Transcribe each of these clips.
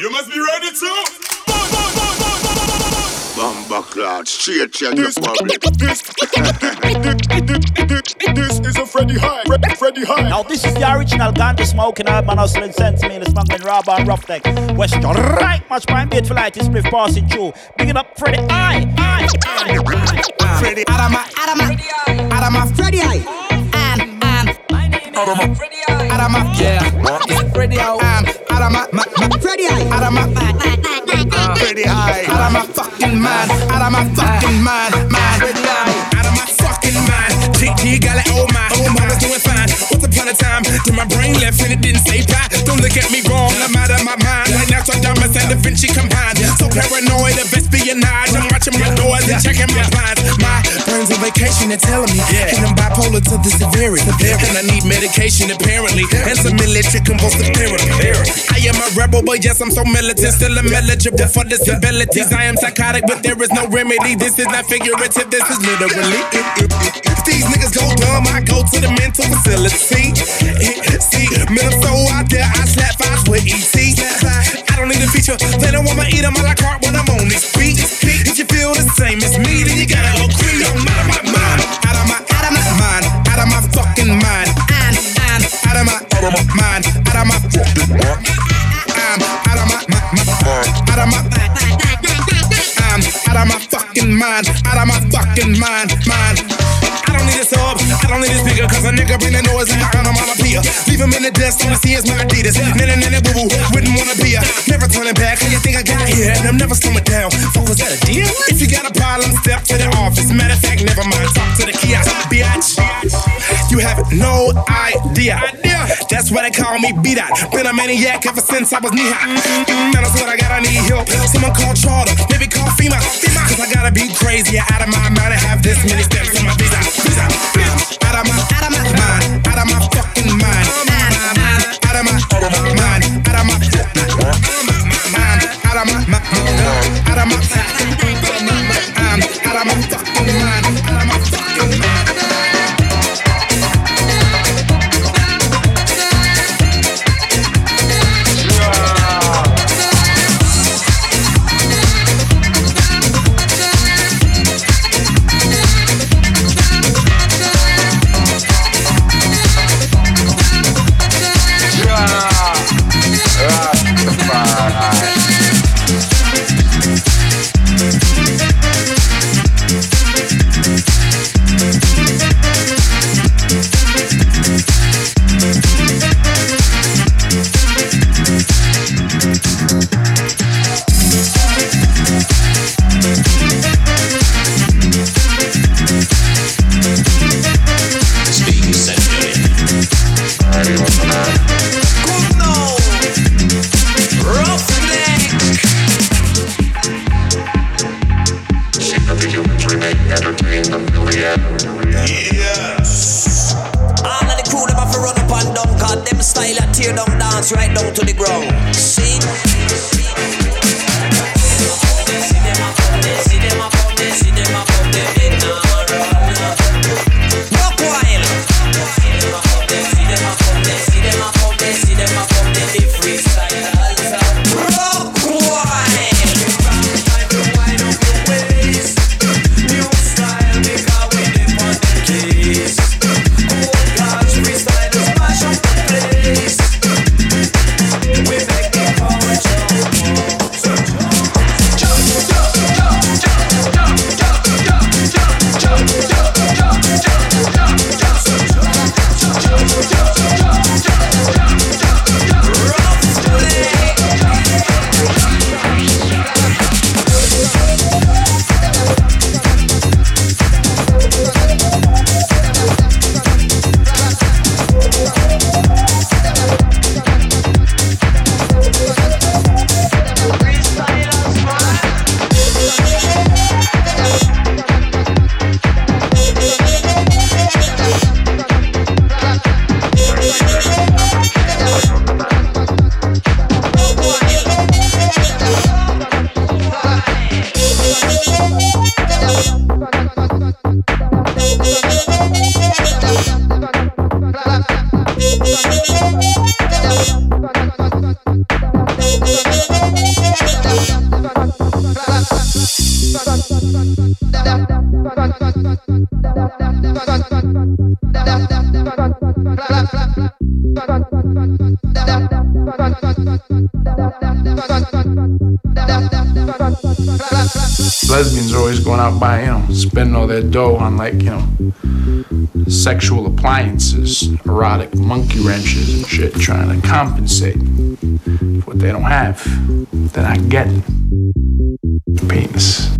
You must be ready to. Bomba cloud, straight to the public. This, this is a Freddy High. Freddy High. Now this is the original ganja smoking hard man hustling sense me in the smuggling robber and rough deck. West right much prime bait for light is spliff passing through. Bigging up Freddy I, I, I, Freddy Adama, Adama, Adama, Freddy High. Um, um, Adama, Adama, yeah. It's Freddy High. Ma, ma, Freddy High. Adama, Pretty high. out of my fucking out of my fucking out of my fucking mind. TT got it, oh my, oh my, doing fine. Once upon a time, till my brain left and it didn't say bye. Don't look at me wrong, I'm out of my mind. Now, so dumb as Da Vinci combined. So paranoid of espionage. I'm watching my doors and checking my blinds. My friends on vacation, they're telling me. Yeah. And I'm bipolar to the severity. And I need medication, apparently. And some military convulsive therapy. I am a rebel, but yes, I'm so militant. Still I'm eligible for disabilities. I am psychotic, but there is no remedy. This is not figurative, this is literally. If these niggas go dumb, I go to the mental facility. See, so out there, I slap fives with ET. I don't need a feature, they don't want me eat them a la when I'm on this beat. If you feel the same as me, then you gotta agree. I'm out of my mind, out of my, out of my mind, out of my fucking mind, and, and, out of my, out of my mind, out of my fucking mind. I'm out of my, my, my, mind. out of my, I'm out of my fucking mind, out of my fucking mind, mind. I don't need I a speaker, cause a nigga bring the noise like an onomatopoeia. Leave him in the dust, wanna see it's my Adidas. Nana, nana, boo boo, wouldn't wanna be a. Never turning back, how you think I got here? And I'm never slowing down. Fuck, was that a deal? If you got a problem, step to the office. Matter of fact, never mind, talk to the kiosk, bitch. You have no idea. That's why they call me B-Dot. Been a maniac ever since I was knee high. Man, I swear I gotta need help. Someone call Charter, maybe call FEMA. Cause I gotta be crazy, out of my mind, and have this many steps in my visa. visa. Out of my, out of my mind, out of my fucking mind. Out of my, out of my mind, out of my fucking mind. Out of my, my, my, out of my, neurotic monkey wrenches and shit trying to compensate for what they don't have. They're not getting the penis.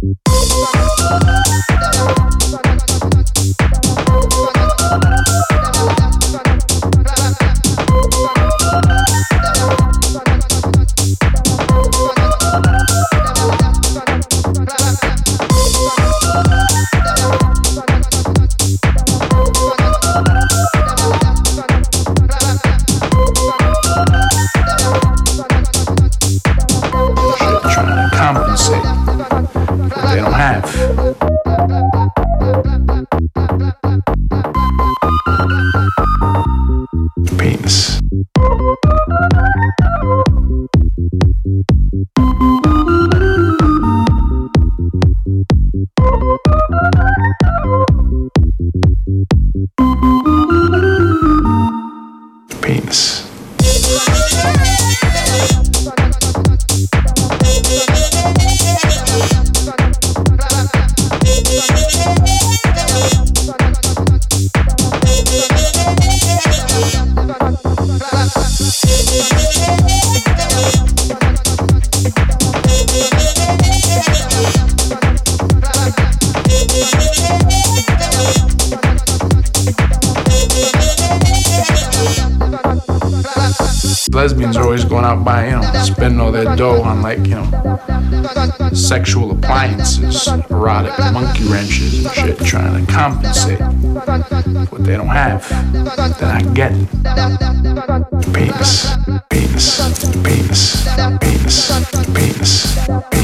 have, then I get pains, pains, pains, pains, pains. penis.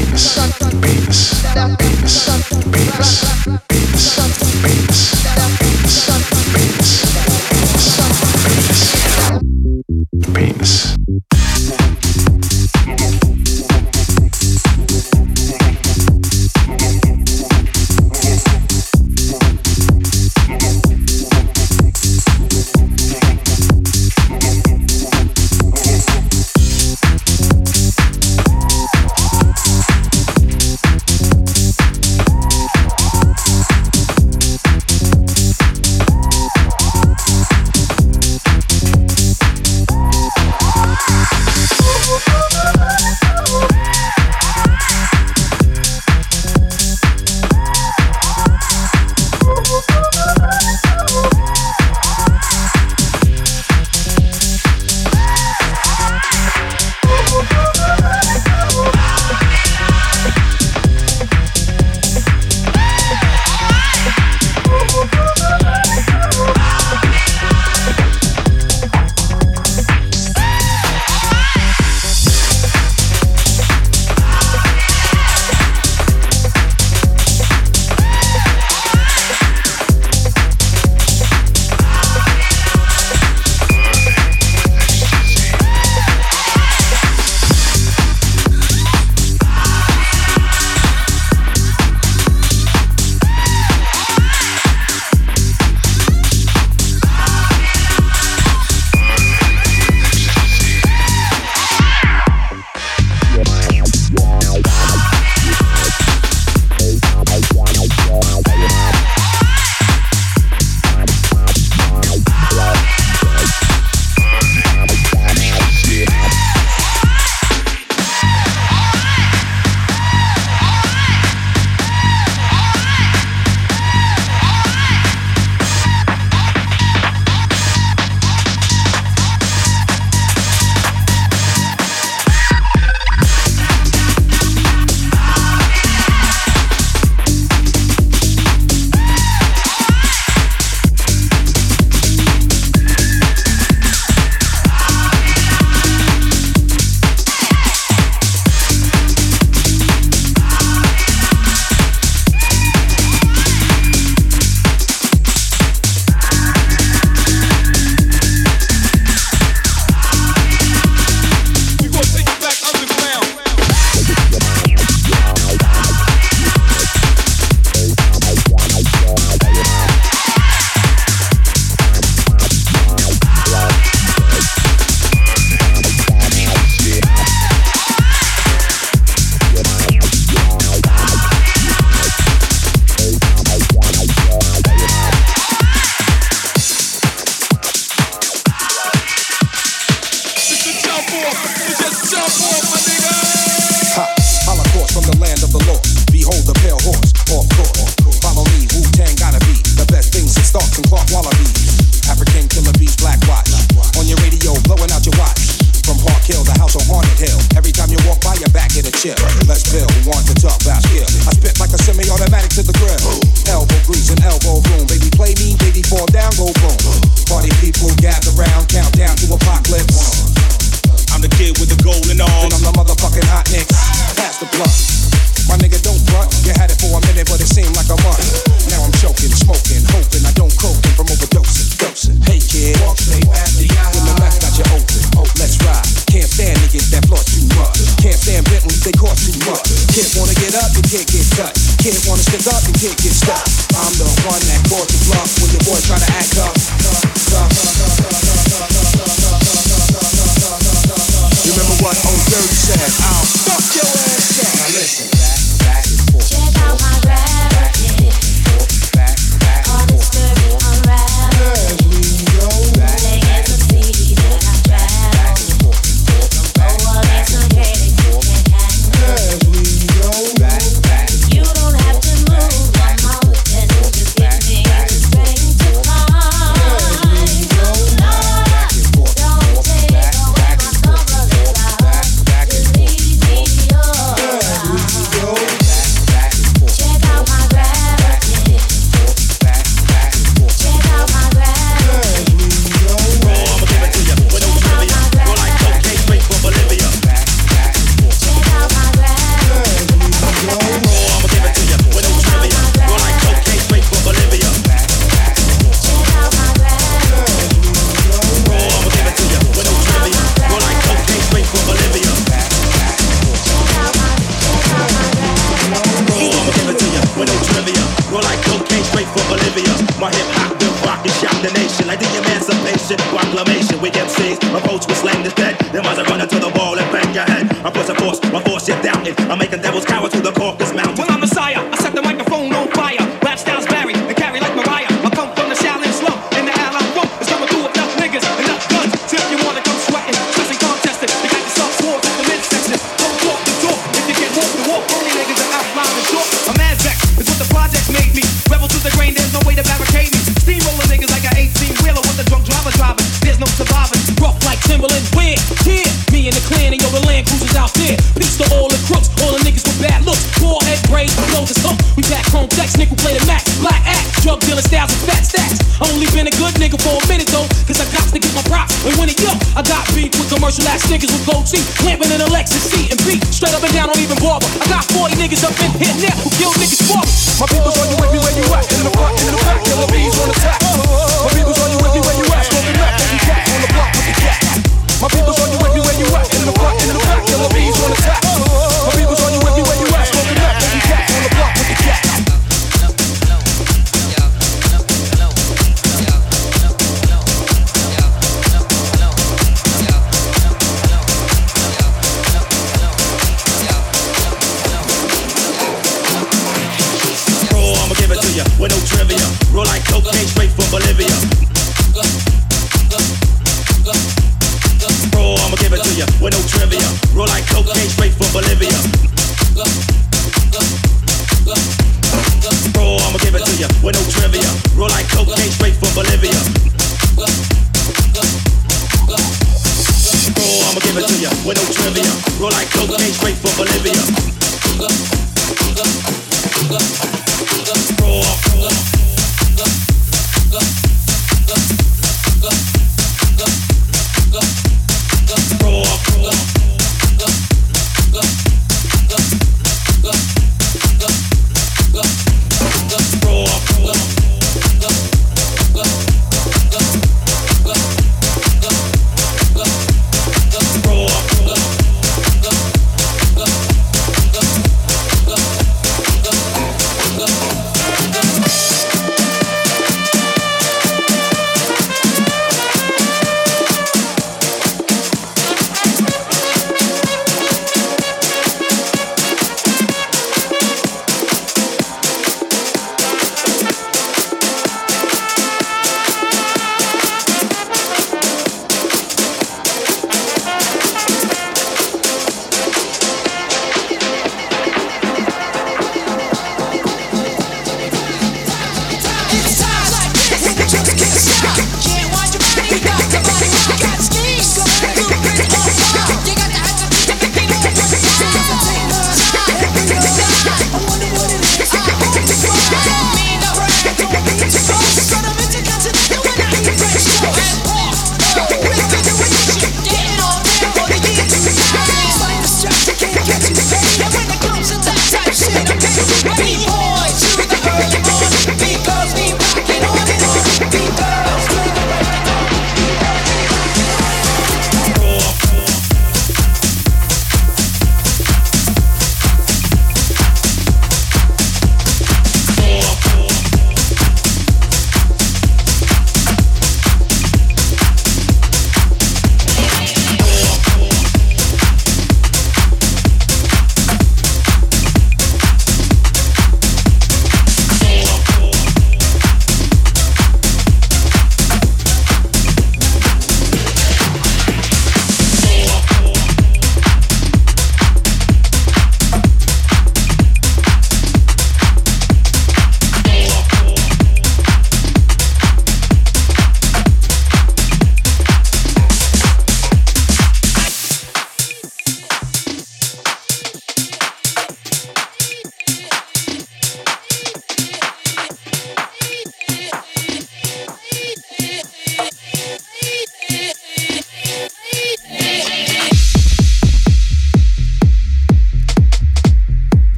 we get seized. Approach with slang is dead. Then as I run into the wall and bang your head, I push a force, my force you down it. I'm making devil's cowards Ain't straight for Bolivia. Roar, roar.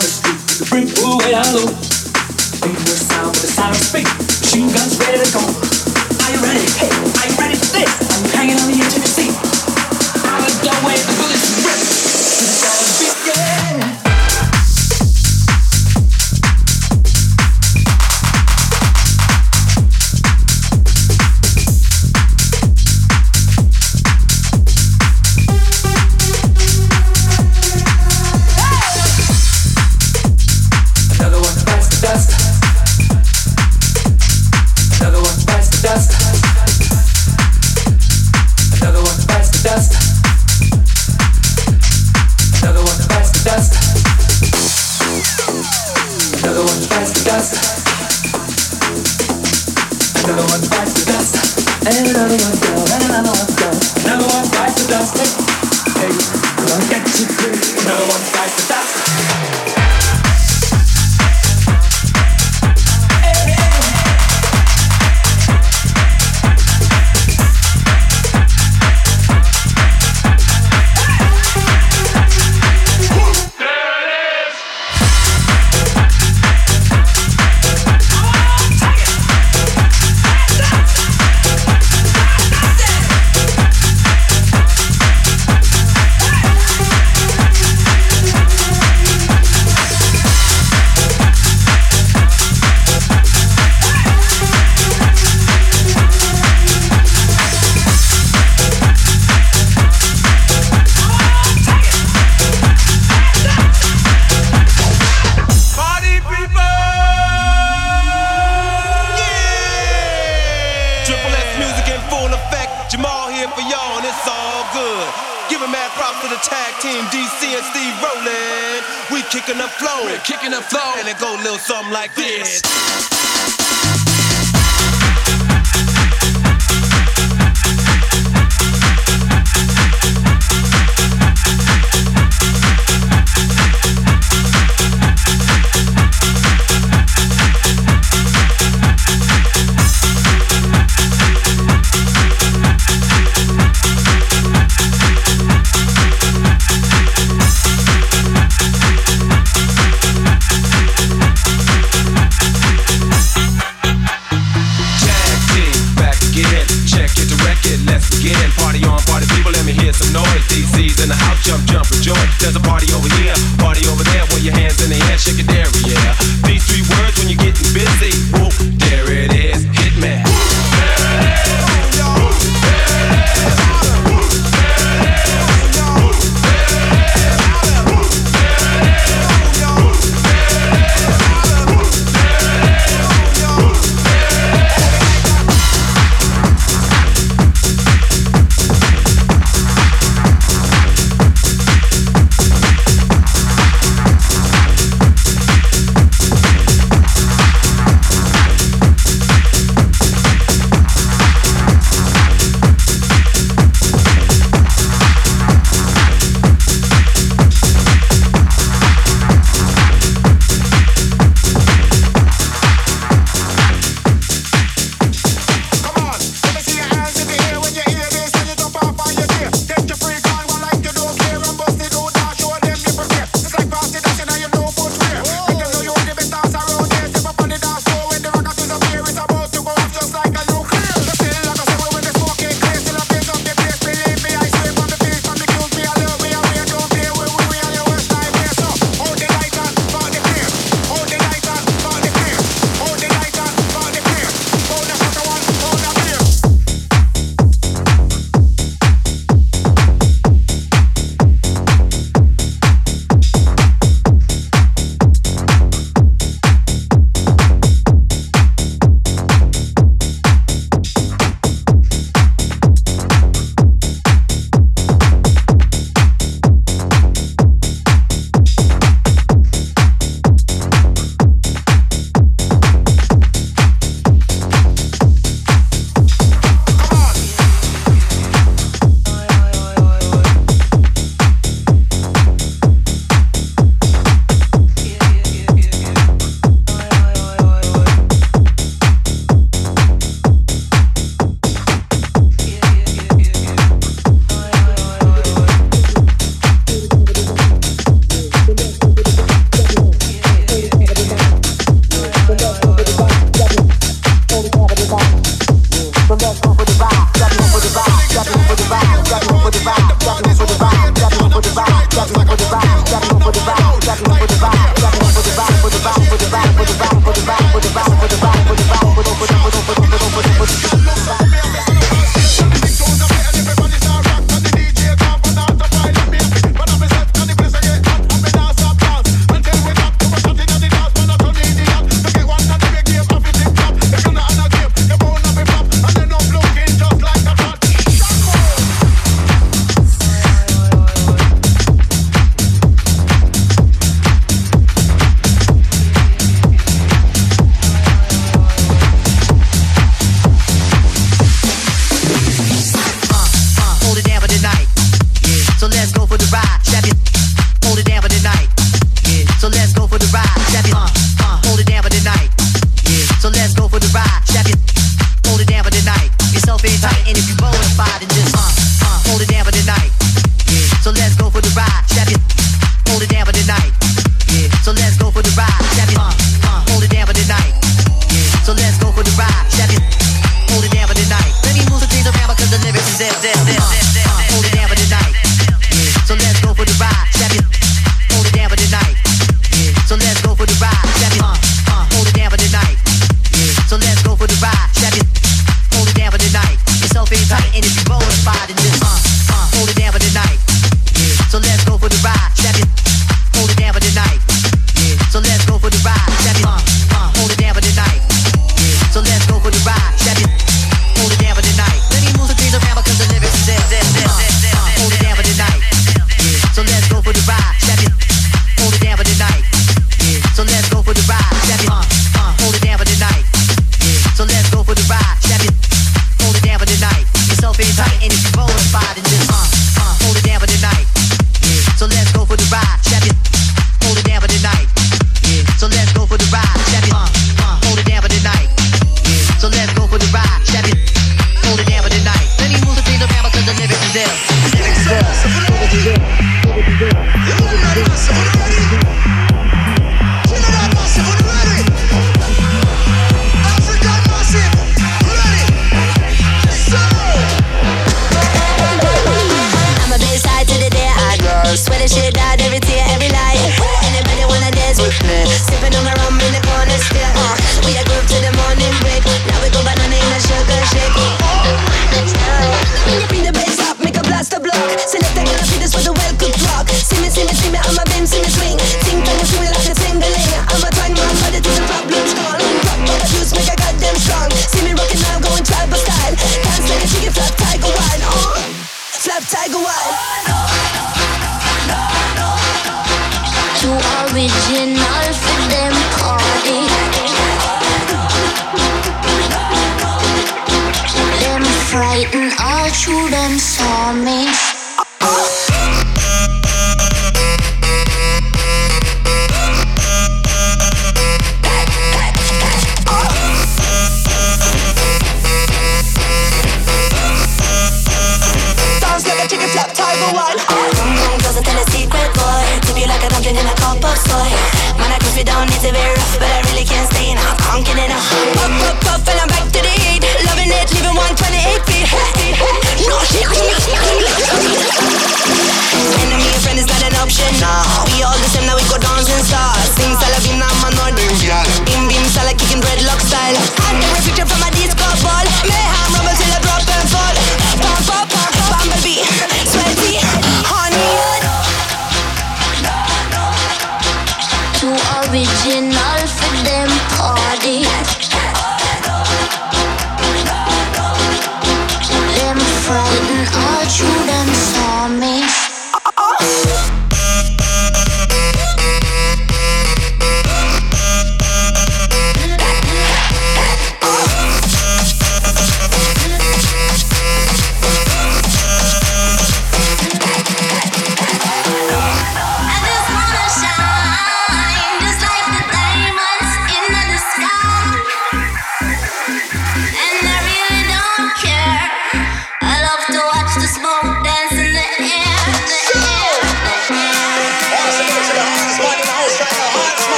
The street. The brick way down low. Ain't no sound but the. Machine guns ready to go. Are you ready? Hey, here for y'all, and it's all good. Giving mad props to the tag team, DC and Steve Roll'n. We kicking the flow, We're kicking the flow, and it go a little something like this.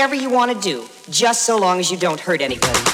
Whatever you want to do. Just so long as you don't hurt anybody.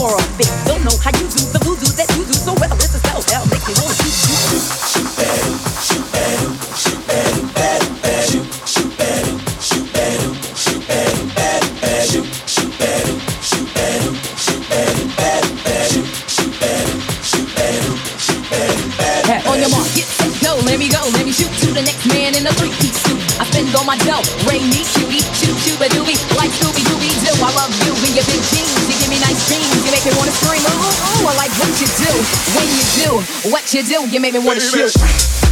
Senses and you do, you make me wanna shoot.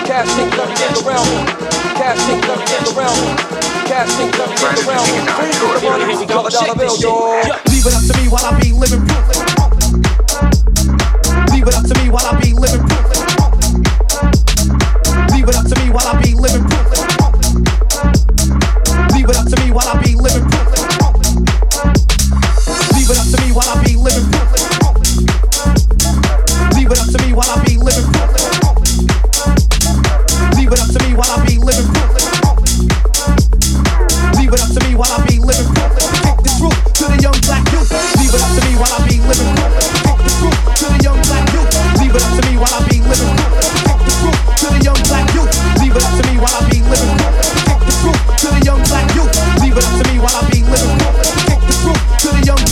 Shit coming in around. Cash shit coming in around. Cash shit coming in. The money dollar bill, y'all. Leave it up to me while I be living proof. Leave it up to me while I be living proof. Leave it up to me while I be living proof. Leave it up to me while I be living proof. Leave it up to me while I be living proof. Leave it up to me while I be living proof. Leave it up to me while I be living proof. Leave it up to me while I be living proof. Kick the truth to the young black youth. Leave it up to me while I be living proof. Kick the truth to the young black youth. Leave it up to me while I be living proof. Kick the truth to the young black youth. Leave it up to me while I be living proof. Kick the truth to the young black youth. Leave it up to me while I be living proof. Kick the truth to the young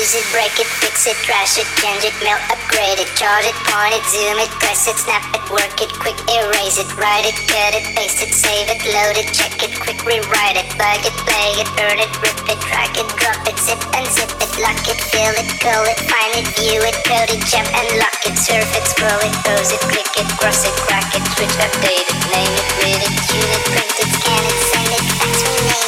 use it, break it, fix it, trash it, change it, melt, upgrade it, charge it, point it, zoom it, press it, snap it, work it, quick erase it, write it, cut it, paste it, save it, load it, check it, quick rewrite it, plug it, play it, burn it, rip it, drag it, drop it, zip and zip it, lock it, fill it, call it, find it, view it, code it, jump and lock it, surf it, scroll it, pose it, click it, cross it, crack it, switch, update it, name it, read it, tune it, print it, scan it, send it, fax, it,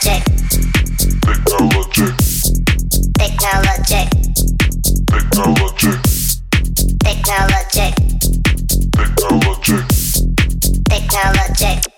Technology. Technology. Technology.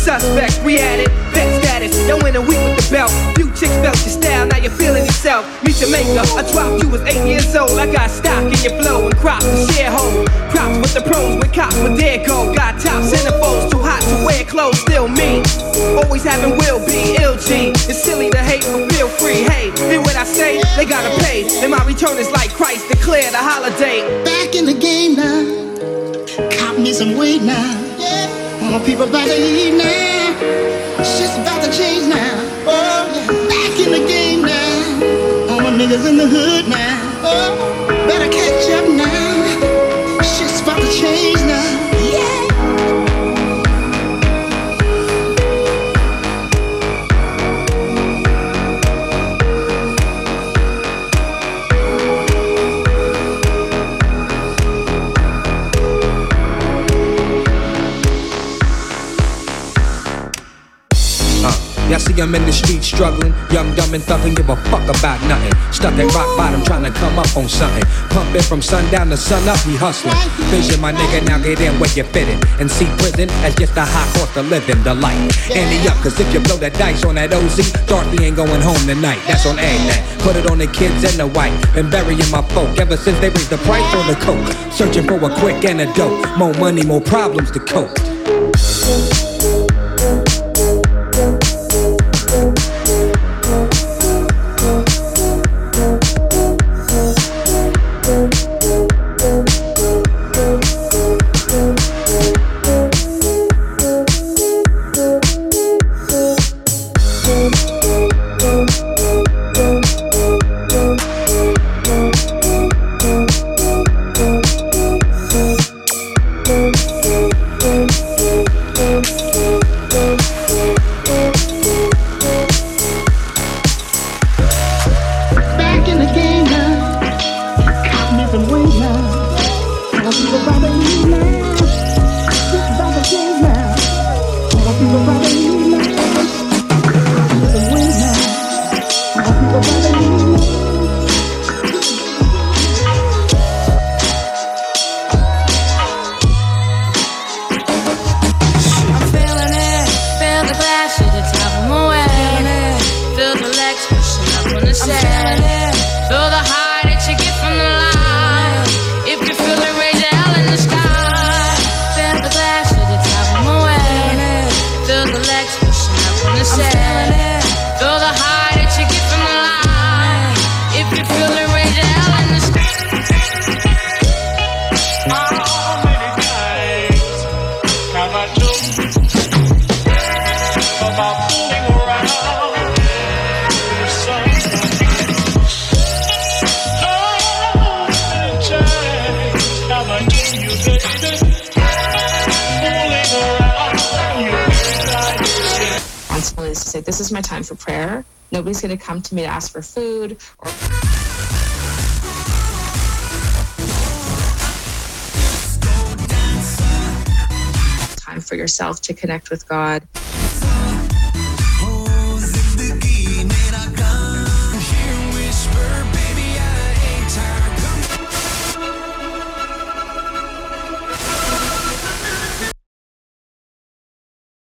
Suspects, we at it. Vet status, y'all win a week with the belt. Few chicks felt your style, now you're feeling yourself. Meet Jamaica, I dropped you was eight years old. I got stock in your flow and crops to share home. Props with the pros, with cops, but there go. Got top centerfolds, too hot to wear clothes, still me. Always having will be LG. It's silly to hate, but feel free. Hey, hear what I say? They gotta pay. And my return is like Christ declared a holiday. Back in the game now. Count me some weight now. All people about to eat now. Shit's about to change now. Oh, back in the game now. All my niggas in the hood now. Oh, better catch up now. I'm in the street struggling, young, dumb, and thugging, give a fuck about nothing. Stuck at rock bottom, trying to come up on something. Pumping from sundown to sun up, we hustling. Vision, my nigga, now get in where you fit in. And see prison as just a high cost of living, the light. Ante up, cause if you blow the dice on that OZ, Dorothy ain't going home tonight. That's on everything. Put it on the kids and the white. Been burying my folk ever since they raised the price on the coke. Searching for a quick antidote. More money, more problems to cope. to me to ask for food or time for yourself to connect with God.